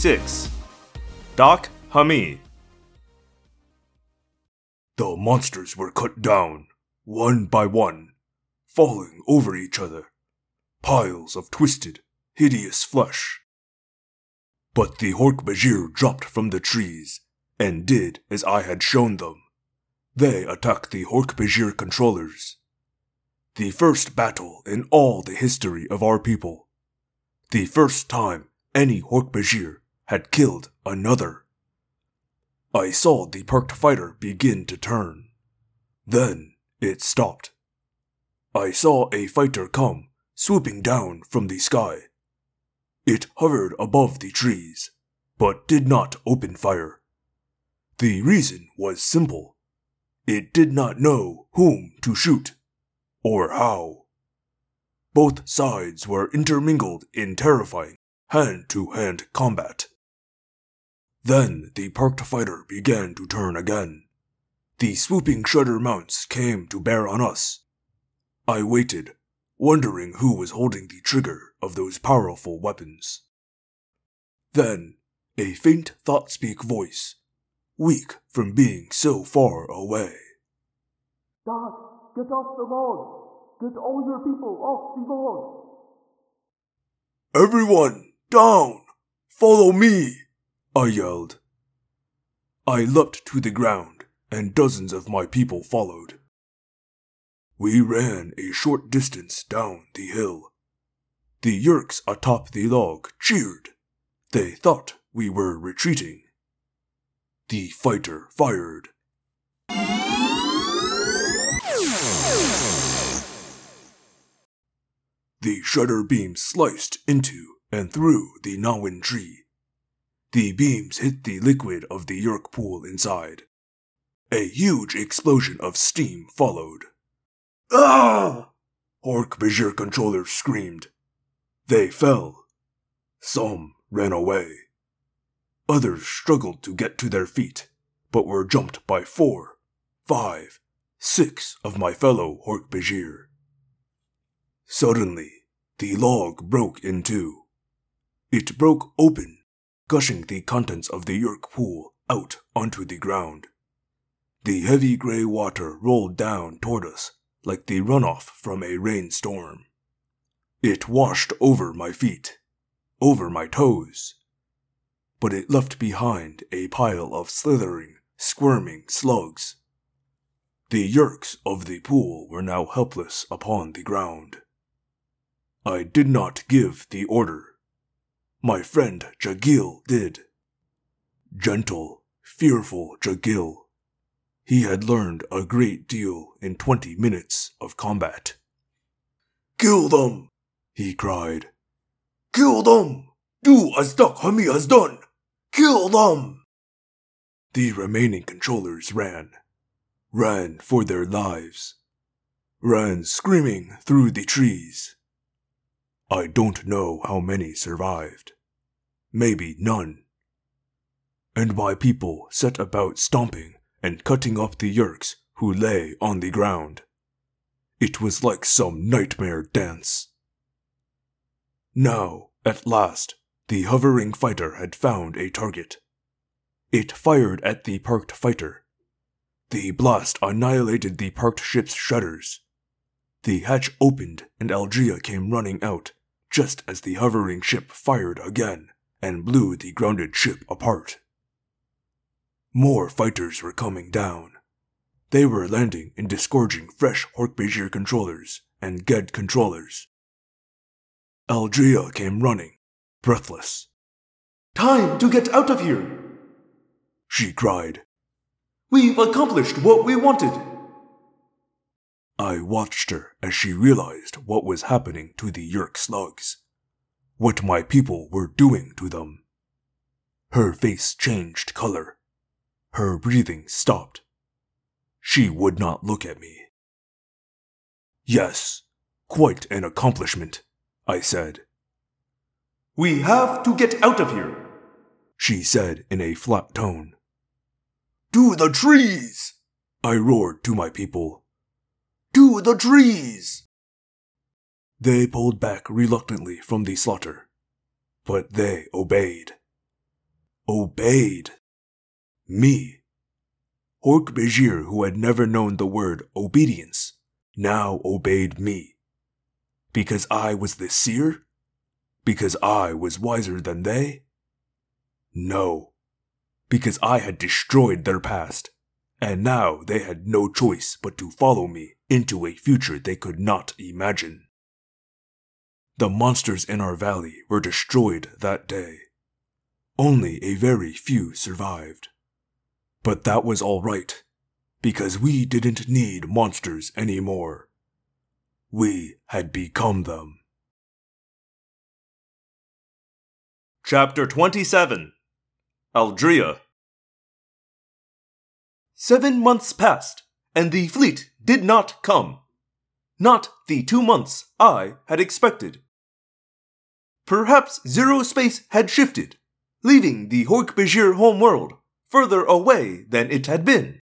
Chapter 26 Doc Hami The monsters were cut down, one by one, falling over each other. Piles of twisted, hideous flesh. But the Hork-Bajir dropped from the trees and did as I had shown them. They attacked the Hork-Bajir controllers. The first battle in all the history of our people. The first time any Hork-Bajir had killed another. I saw the parked fighter begin to turn. Then it stopped. I saw a fighter come, swooping down from the sky. It hovered above the trees, but did not open fire. The reason was simple. It did not know whom to shoot, or how. Both sides were intermingled in terrifying hand to hand combat. Then the parked fighter began to turn again. The swooping shredder mounts came to bear on us. I waited, wondering who was holding the trigger of those powerful weapons. Then, a faint thought speak voice, weak from being so far away. Doc, get off the log! Get all your people off the log! Everyone, down! Follow me! I yelled. I leapt to the ground, and dozens of my people followed. We ran a short distance down the hill. The Yeerks atop the log cheered. They thought we were retreating. The fighter fired. The shredder beam sliced into and through the Nawin tree. The beams hit the liquid of the Yeerk pool inside. A huge explosion of steam followed. Ah! Hork-Bajir controllers screamed. They fell. Some ran away. Others struggled to get to their feet, but were jumped by four, five, six of my fellow Hork-Bajir. Suddenly, the log broke in two. It broke open, gushing the contents of the Yeerk pool out onto the ground. The heavy gray water rolled down toward us like the runoff from a rainstorm. It washed over my feet, over my toes. But it left behind a pile of slithering, squirming slugs. The Yeerks of the pool were now helpless upon the ground. I did not give the order. My friend Jagil did. Gentle, fearful Jagil. He had learned a great deal in twenty minutes of combat. Kill them! he cried. Kill them! Do as Doc Hami has done! Kill them! The remaining controllers ran. Ran for their lives. Ran screaming through the trees. I don't know how many survived. Maybe none. And my people set about stomping and cutting up the Yeerks who lay on the ground. It was like some nightmare dance. Now, at last, the hovering fighter had found a target. It fired at the parked fighter. The blast annihilated the parked ship's shutters. The hatch opened and Aldrea came running out just as the hovering ship fired again and blew the grounded ship apart. More fighters were coming down. They were landing and disgorging fresh Hork-Bajir controllers and Gedd controllers. Aldrea came running, breathless. Time to get out of here! She cried. We've accomplished what we wanted! I watched her as she realized what was happening to the Yeerk slugs, what my people were doing to them. Her face changed color. Her breathing stopped. She would not look at me. Yes, quite an accomplishment, I said. We have to get out of here, she said in a flat tone. To the trees! I roared to my people. To the trees! They pulled back reluctantly from the slaughter. but they obeyed. Obeyed. Me. Hork Bajir, who had never known the word obedience, now obeyed me. Because I was the seer? Because I was wiser than they? No. Because I had destroyed their past, and now they had no choice but to follow me into a future they could not imagine. The monsters in our valley were destroyed that day. Only a very few survived. But that was alright, because we didn't need monsters anymore. We had become them. Chapter 27 Aldrea Seven months passed, and the fleet did not come. Not the two months I had expected. Perhaps Zero Space had shifted, leaving the Hork-Bajir homeworld further away than it had been.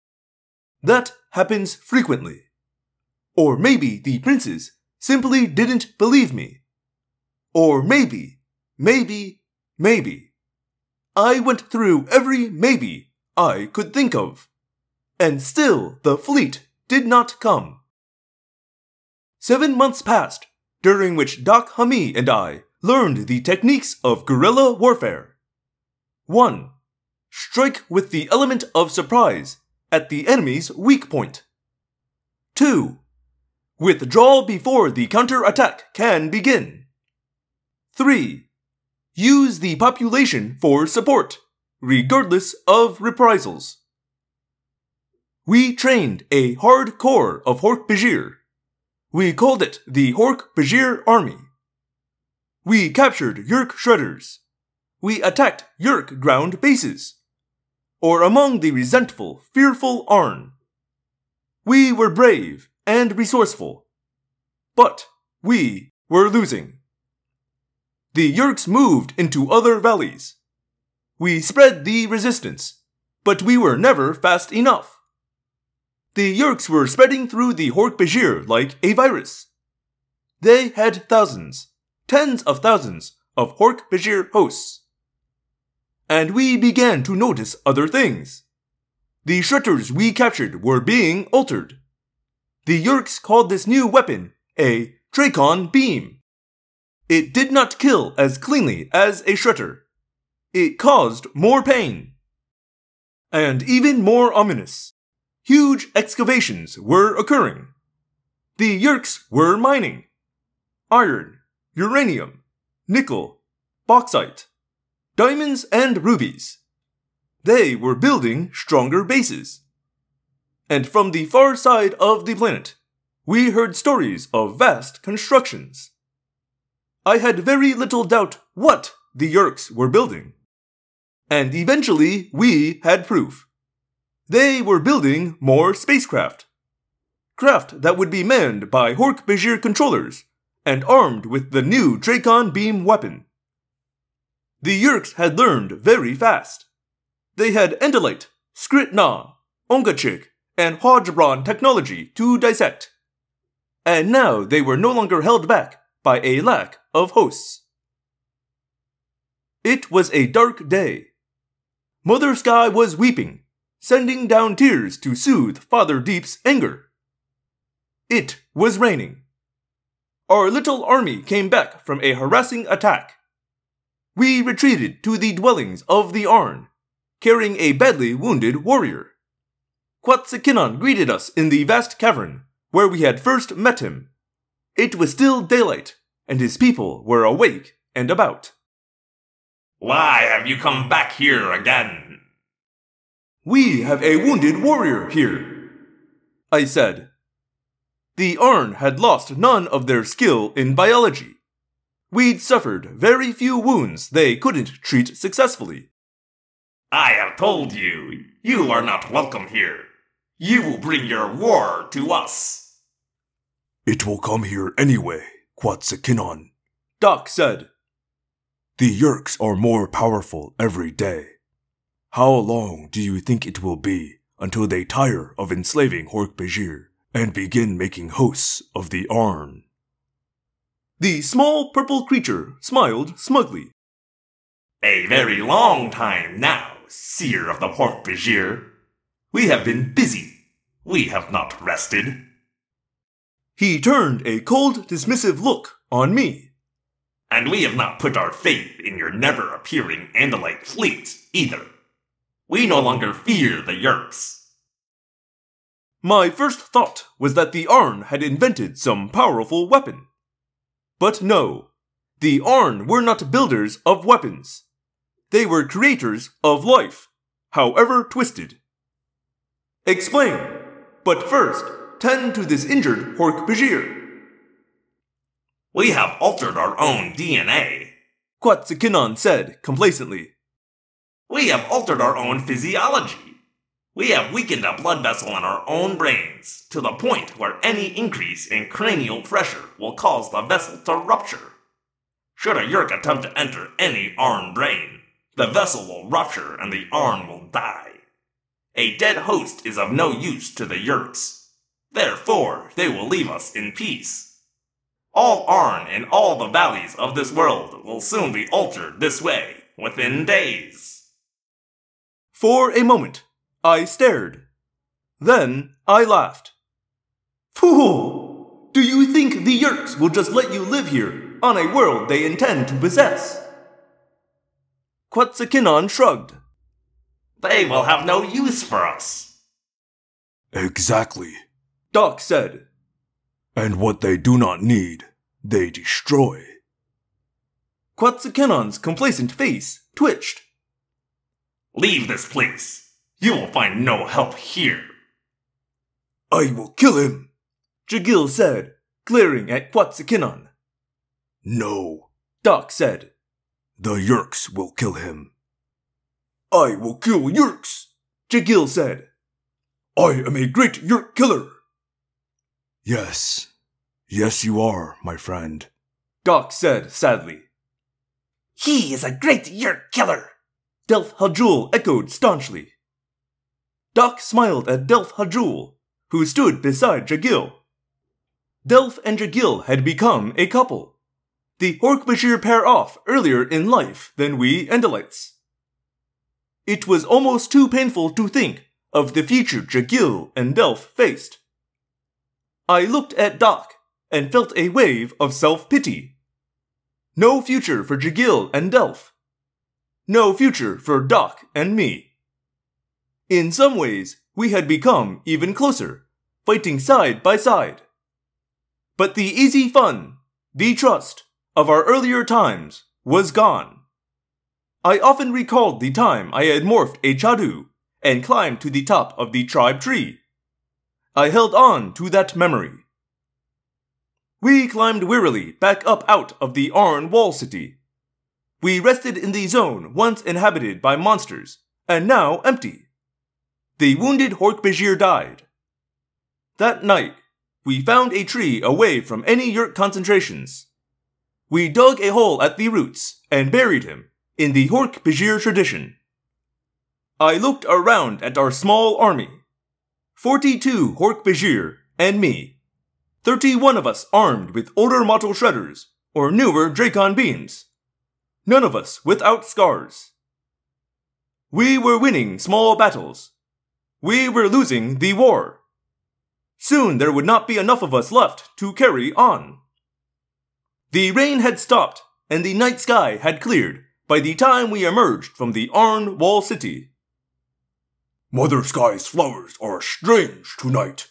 That happens frequently. Or maybe the princes simply didn't believe me. Or maybe, maybe, maybe. I went through every maybe I could think of. And still the fleet did not come. Seven months passed, during which Doc Hami and I learned the techniques of guerrilla warfare. 1. Strike with the element of surprise at the enemy's weak point. 2. Withdraw before the counter-attack can begin. 3. Use the population for support, regardless of reprisals. We trained a hard core of Hork Bajir. We called it the Hork Bajir Army. We captured Yeerk shredders. We attacked Yeerk ground bases. Or among the resentful, fearful Arn. We were brave and resourceful. But we were losing. The Yeerks moved into other valleys. We spread the resistance, but we were never fast enough. The Yeerks were spreading through the Hork Bajir like a virus. They had thousands, tens of thousands of Hork Bajir hosts. And we began to notice other things. The Shredders we captured were being altered. The Yeerks called this new weapon a Dracon Beam. It did not kill as cleanly as a Shredder. It caused more pain. And even more ominous, huge excavations were occurring. The Yeerks were mining. Iron, uranium, nickel, bauxite, diamonds, and rubies. They were building stronger bases. And from the far side of the planet, we heard stories of vast constructions. I had very little doubt what the Yeerks were building. And eventually, we had proof. They were building more spacecraft. Craft that would be manned by Hork Bajir controllers and armed with the new Dracon beam weapon. The Yeerks had learned very fast. They had Andalite, Skritna, Ongachik, and Hodgebron technology to dissect. And now they were no longer held back by a lack of hosts. It was a dark day. Mother Sky was weeping, sending down tears to soothe Father Deep's anger. It was raining our little army came back from a harassing attack. We retreated to the dwellings of the Arn, carrying a badly wounded warrior. Quetzalcoatl greeted us in the vast cavern where we had first met him. It was still daylight, and his people were awake and about. Why have you come back here again? We have a wounded warrior here, I said, the Arn had lost none of their skill in biology. We'd suffered very few wounds they couldn't treat successfully. I have told you, you are not welcome here. You will bring your war to us. It will come here anyway, Quetzalcoatl, Doc said. The Yeerks are more powerful every day. How long do you think it will be until they tire of enslaving Hork Bajir? and begin making hosts of the Arn. The small purple creature smiled smugly. A very long time now, Seer of the Hork-Bajir. We have been busy. We have not rested. He turned a cold, dismissive look on me. And we have not put our faith in your never appearing Andalite fleet either. We no longer fear the Yeerks. My first thought was that the Arn had invented some powerful weapon. But no, the Arn were not builders of weapons. They were creators of life, however twisted. Explain, but first, tend to this injured Hork-Bajir. We have altered our own DNA. Quetzalcoatl said complacently. We have altered our own physiology. We have weakened a blood vessel in our own brains to the point where any increase in cranial pressure will cause the vessel to rupture. Should a Yeerk attempt to enter any Arn brain, the vessel will rupture and the Arn will die. A dead host is of no use to the Yeerks. Therefore, they will leave us in peace. All Arn in all the valleys of this world will soon be altered this way within days. For a moment, I stared. Then I laughed. Fool! Do you think the Yeerks will just let you live here on a world they intend to possess? Quetzalcoatl shrugged. They will have no use for us. Exactly. Doc said. And what they do not need, they destroy. Quetzalcoatl's complacent face twitched. Leave this place. You will find no help here. I will kill him. Jagil said, glaring at Quetzalcoatl. No, Doc said. the Yeerks will kill him. I will kill Yeerks, Jagil said. I am a great Yeerk killer. Yes, yes, you are, my friend. Doc said sadly. He is a great Yeerk killer. Delph Hajul echoed staunchly. Doc smiled at Delph Hajul, who stood beside Jagil. Delph and Jagil had become a couple. The Hork-Bajir pair off earlier in life than we Andalites. It was almost too painful to think of the future Jagil and Delph faced. I looked at Doc and felt a wave of self-pity. No future for Jagil and Delph. No future for Doc and me. In some ways, we had become even closer, fighting side by side. But the easy fun, the trust, of our earlier times was gone. I often recalled the time I had morphed a Chadu and climbed to the top of the tribe tree. I held on to that memory. We climbed wearily back up out of the Arn Wall City. We rested in the zone once inhabited by monsters, and now empty. The wounded Hork-Bajir died. That night, we found a tree away from any Yeerk concentrations. We dug a hole at the roots and buried him in the Hork-Bajir tradition. I looked around at our small army. 42 Hork-Bajir and me. 31 of us armed with older model shredders or newer Dracon beams. None of us without scars. We were winning small battles. We were losing the war. Soon there would not be enough of us left to carry on. The rain had stopped and the night sky had cleared by the time we emerged from the Arn Wall City. Mother Sky's flowers are strange tonight.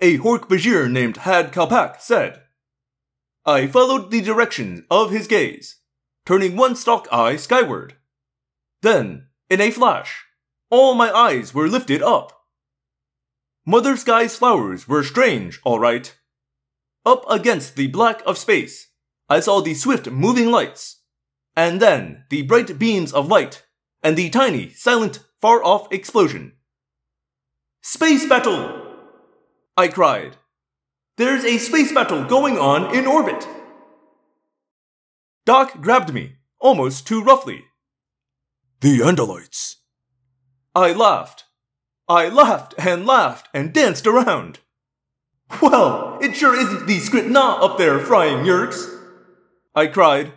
A Hork-Bajir named Had Kalpak said. I followed the direction of his gaze, turning one stalk eye skyward. Then, in a flash, all my eyes were lifted up. Mother Sky's flowers were strange, all right. Up against the black of space, I saw the swift moving lights, and then the bright beams of light, and the tiny, silent, far off explosion. Space battle! I cried. There's a space battle going on in orbit. Doc grabbed me, almost too roughly. The Andalites. I laughed. I laughed and laughed and danced around. Well, it sure isn't the Skrit Na up there frying Yeerks. I cried.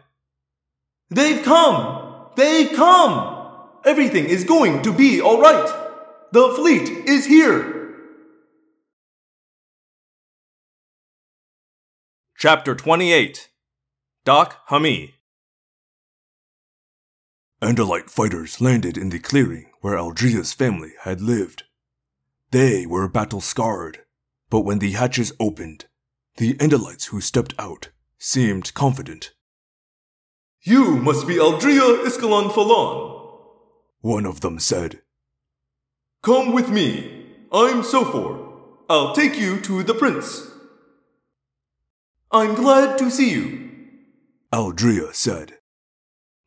They've come! They've come! Everything is going to be alright! The fleet is here! Chapter 28 Doc Hami Andalite fighters landed in the clearing where Aldrea's family had lived. They were battle scarred, but when the hatches opened, the Andalites who stepped out seemed confident. You must be Aldrea-Iskillion-Falan. One of them said, Come with me. I'm Sophor. I'll take you to the prince. I'm glad to see you. Aldrea said.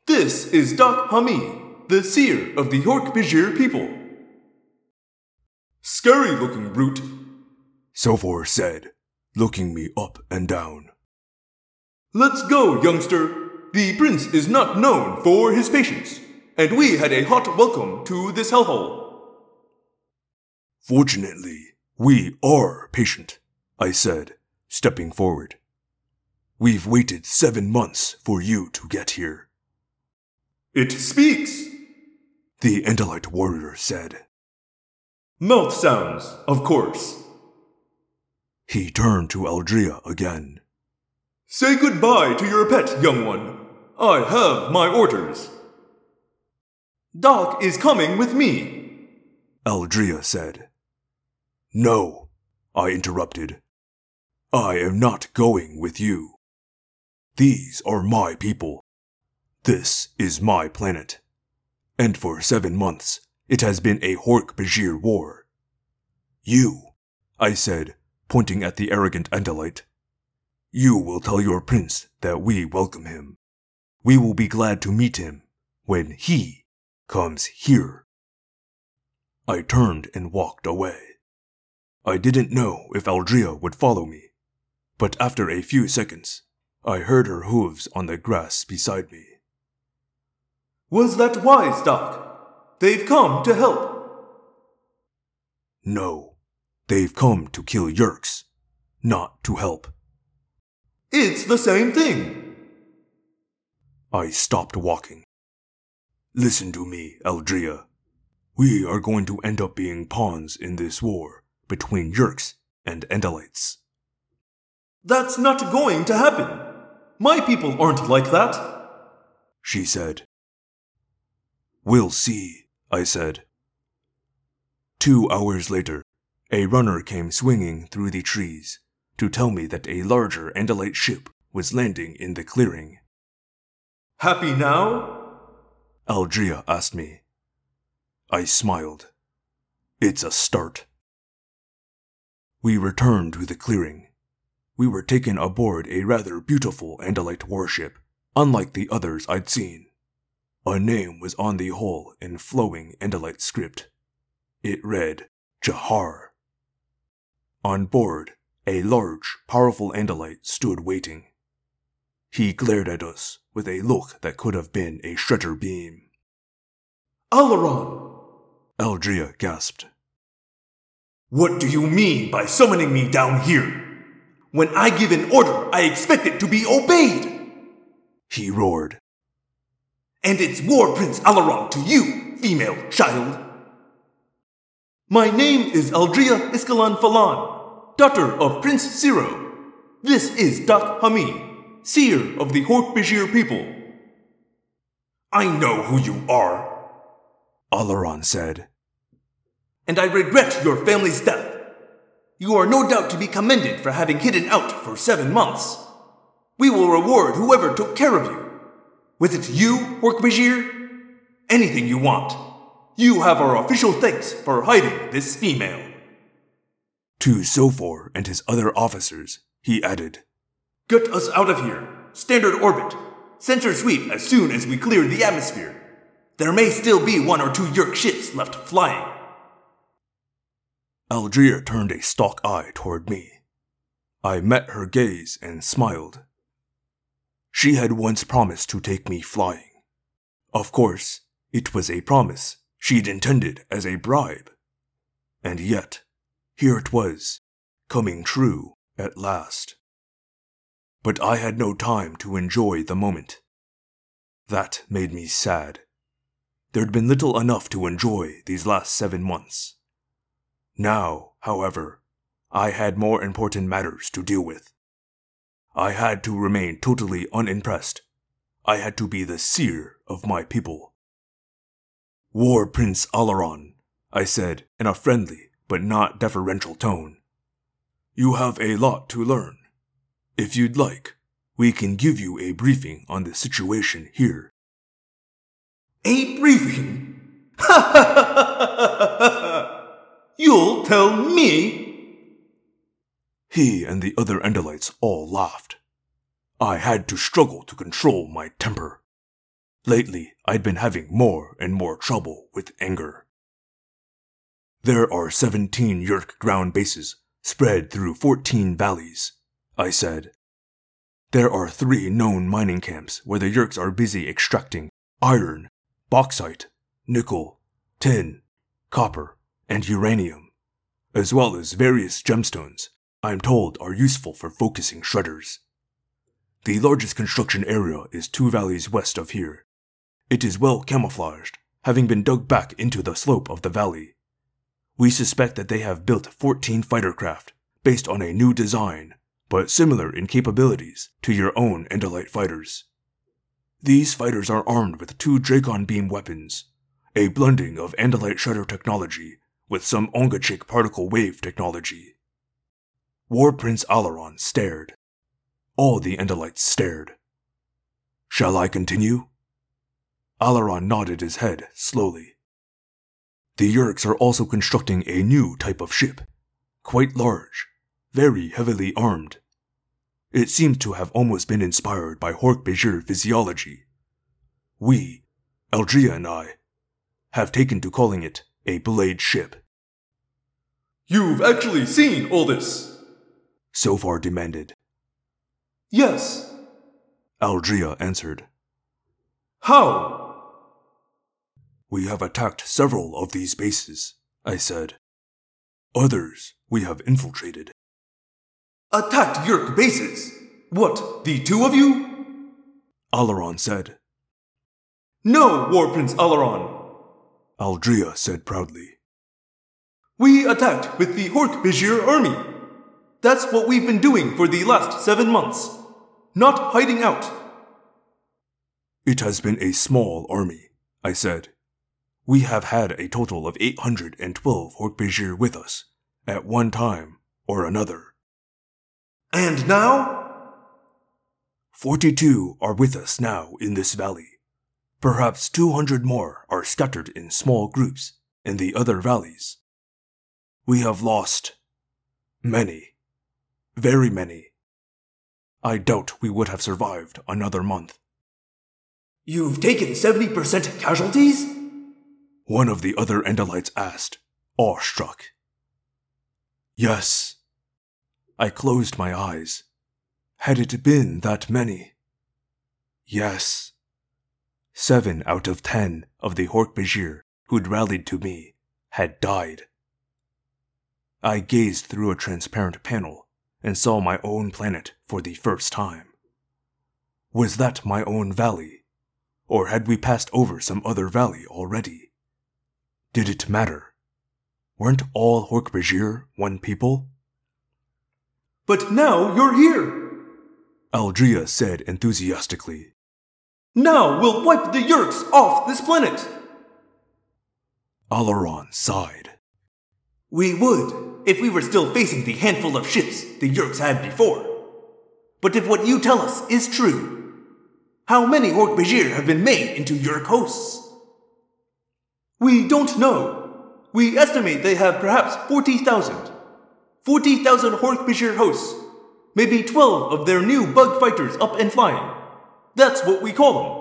This is Doc Hami, the seer of the Hork-Bajir people. Scary looking brute. Sophor said, looking me up and down. Let's go, youngster. The prince is not known for his patience, and we had a hot welcome to this hellhole. Fortunately, we are patient, I said, stepping forward. We've waited seven months for you to get here. It speaks, The Andalite warrior said. Mouth sounds, of course. He turned to Aldrea again. Say goodbye to your pet, young one. I have my orders. Doc is coming with me. Aldrea said. No, I interrupted. I am not going with you. These are my people. This is my planet. And for seven months, it has been a Hork Bajir war. You, I said, pointing at the arrogant Andalite, you will tell your prince that we welcome him. We will be glad to meet him when he comes here. I turned and walked away. I didn't know if Aldrea would follow me, but after a few seconds, I heard her hooves on the grass beside me. Was that wise, Doc? They've come to help. No, they've come to kill Yeerks, not to help. It's the same thing. I stopped walking. Listen to me, Aldrea. We are going to end up being pawns in this war between Yeerks and Andalites. That's not going to happen. My people aren't like that. She said. We'll see, I said. Two hours later, a runner came swinging through the trees to tell me that a larger Andalite ship was landing in the clearing. Happy now? Aldrea asked me. I smiled. It's a start. We returned to the clearing. We were taken aboard a rather beautiful Andalite warship, unlike the others I'd seen. A name was on the hull in flowing Andalite script. It read Jahar. On board, a large, powerful Andalite stood waiting. He glared at us with a look that could have been a shredder beam. Alloran! Aldrea gasped. What do you mean by summoning me down here? When I give an order, I expect it to be obeyed! He roared. And it's War Prince Alloran to you, female child! My name is Aldrea-Iskillion-Falan, daughter of Prince Seerow. This is Dak Hami, seer of the Hork-Bajir people. I know who you are, Alloran said. and I regret your family's death. You are no doubt to be commended for having hidden out for seven months. We will reward whoever took care of you. Was it you, Hork-Bajir? Anything you want. You have our official thanks for hiding this female. To Sophor and his other officers, he added, Get us out of here. Standard orbit. Sensor sweep as soon as we clear the atmosphere. There may still be one or two Yeerk ships left flying. Aldrea turned a stalk eye toward me. I met her gaze and smiled. She had once promised to take me flying. Of course, it was a promise she'd intended as a bribe. And yet, here it was, coming true at last. But I had no time to enjoy the moment. That made me sad. There'd been little enough to enjoy these last seven months. Now, however, I had more important matters to deal with. I had to remain totally unimpressed. I had to be the seer of my people. War Prince Alloran, I said in a friendly but not deferential tone. You have a lot to learn. If you'd like, we can give you a briefing on the situation here. A briefing? Ha ha ha ha ha ha! You'll tell me? He and the other Andalites all laughed. I had to struggle to control my temper. Lately, I'd been having more and more trouble with anger. There are 17 Yeerk ground bases spread through 14 valleys, I said. There are three known mining camps where the Yeerks are busy extracting iron, bauxite, nickel, tin, copper, and uranium, as well as various gemstones I'm told are useful for focusing shredders. The largest construction area is two valleys west of here. It is well camouflaged, having been dug back into the slope of the valley. We suspect that they have built 14 fighter craft based on a new design, but similar in capabilities to your own Andalite fighters. These fighters are armed with two Dracon beam weapons, a blending of Andalite shredder technology with some Ongachik particle wave technology. War Prince Alloran stared. All the Andalites stared. Shall I continue? Alloran nodded his head slowly. The Yeerks are also constructing a new type of ship, quite large, very heavily armed. It seems to have almost been inspired by Hork-Bajir physiology. We, Aldrea and I, have taken to calling it a blade ship. You've actually seen all this? Sofar demanded. Yes. Aldrea answered. How? We have attacked several of these bases, I said. Others we have infiltrated. Attacked Yeerk bases? What, the two of you? Alloran said. No, War Prince Alloran. Aldrea said proudly. We attacked with the Hork Bajir army. That's what we've been doing for the last seven months. Not hiding out. It has been a small army, I said. We have had a total of 812 Hork-Bajir with us, at one time or another. And now? 42 are with us now in this valley. Perhaps 200 more are scattered in small groups in the other valleys. We have lost many, very many. I doubt we would have survived another month. You've taken 70% casualties? One of the other Andalites asked, awestruck. Yes. I closed my eyes. Had it been that many? Yes. Seven out of ten of the Hork-Bajir who'd rallied to me had died. I gazed through a transparent panel and saw my own planet for the first time. Was that my own valley? Or had we passed over some other valley already? Did it matter? Weren't all Hork-Bajir one people? But now you're here! Aldrea said enthusiastically. Now we'll wipe the Yeerks off this planet! Alloran sighed. We would, if we were still facing the handful of ships the Yeerks had before. But if what you tell us is true, how many Hork-Bajir have been made into Yeerk hosts? We don't know. We estimate they have perhaps 40,000. 40,000 Hork-Bajir hosts. Maybe 12 of their new bug fighters up and flying. That's what we call them.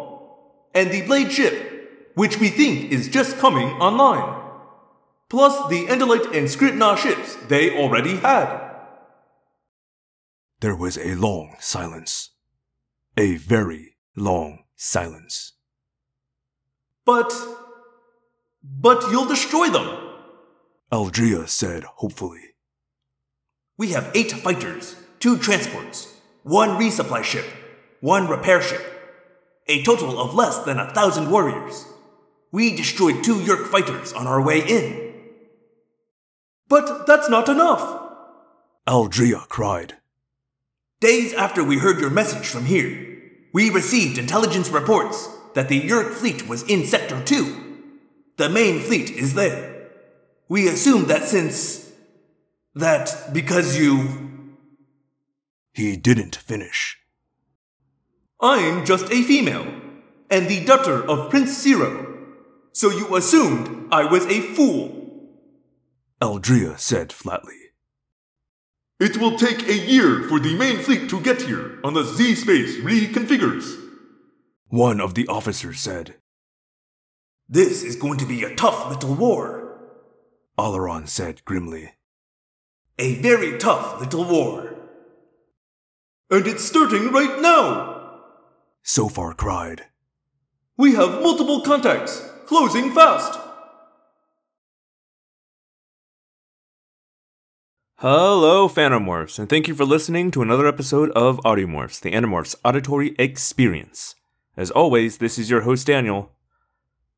And the Blade ship, which we think is just coming online. Plus the Andalite and Skrit Na ships they already had. There was a long silence. A very long silence. But but you'll destroy them. Aldrea said hopefully. We have eight fighters, two transports, one resupply ship, one repair ship. A total of less than a thousand warriors. We destroyed two Yeerk fighters on our way in. But that's not enough! Aldrea cried. Days after we heard your message from here, we received intelligence reports that the Yeerk fleet was in Sector 2. The main fleet is there. We assumed that since. that because you. He didn't finish. I'm just a female, and the daughter of Prince Seerow. So you assumed I was a fool. Aldrea said flatly. It will take a year for the main fleet to get here unless Z Space reconfigures. One of the officers said. This is going to be a tough little war. Alloran said grimly. A very tough little war. And it's starting right now! Sofar cried. We have multiple contacts, closing fast! Hello, Phantomorphs, and thank you for listening to another episode of Audiomorphs, the Animorphs auditory experience. As always, this is your host, Daniel.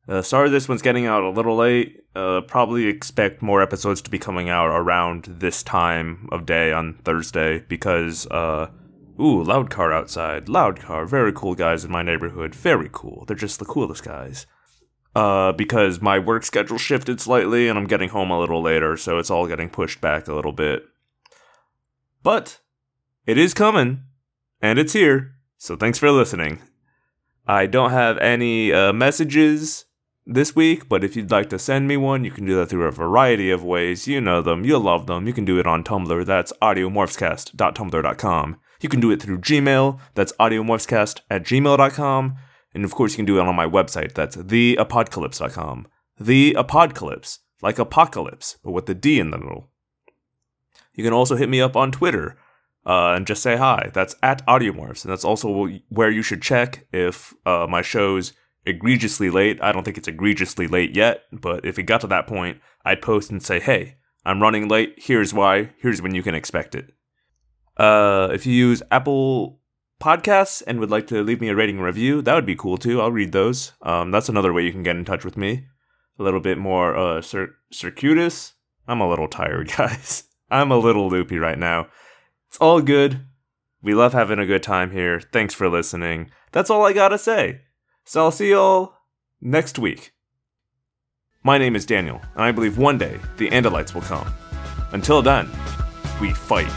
Uh, sorry this one's getting out a little late. Uh, probably expect more episodes to be coming out around this time of day on Thursday because, uh, ooh, loud car outside. Loud car. Very cool guys in my neighborhood. Very cool. They're just the coolest guys. Uh, because my work schedule shifted slightly and I'm getting home a little later, so it's all getting pushed back a little bit. But it is coming, and it's here, so thanks for listening. I don't have any uh, messages this week, but if you'd like to send me one, you can do that through a variety of ways. You know them, you'll love them. You can do it on Tumblr, that's audiomorphscast.tumblr.com. You can do it through Gmail, that's audiomorphscast at gmail.com. And of course, you can do it on my website, that's theapocalypse.com. The Apocalypse, like apocalypse, but with the D in the middle. You can also hit me up on Twitter uh, and just say hi. That's at Audiomorphs, and that's also where you should check if uh, my show's egregiously late. I don't think it's egregiously late yet, but if it got to that point, I'd post and say, hey, I'm running late. Here's why. Here's when you can expect it. Uh, if you use Apple Podcasts and would like to leave me a rating review, that would be cool too. I'll read those. Um, that's another way you can get in touch with me. A little bit more uh, cir- circuitous. I'm a little tired, guys. I'm a little loopy right now. It's all good. We love having a good time here. Thanks for listening. That's all I gotta say. So I'll see y'all next week. My name is Daniel, and I believe one day the Andalites will come. Until then, we fight.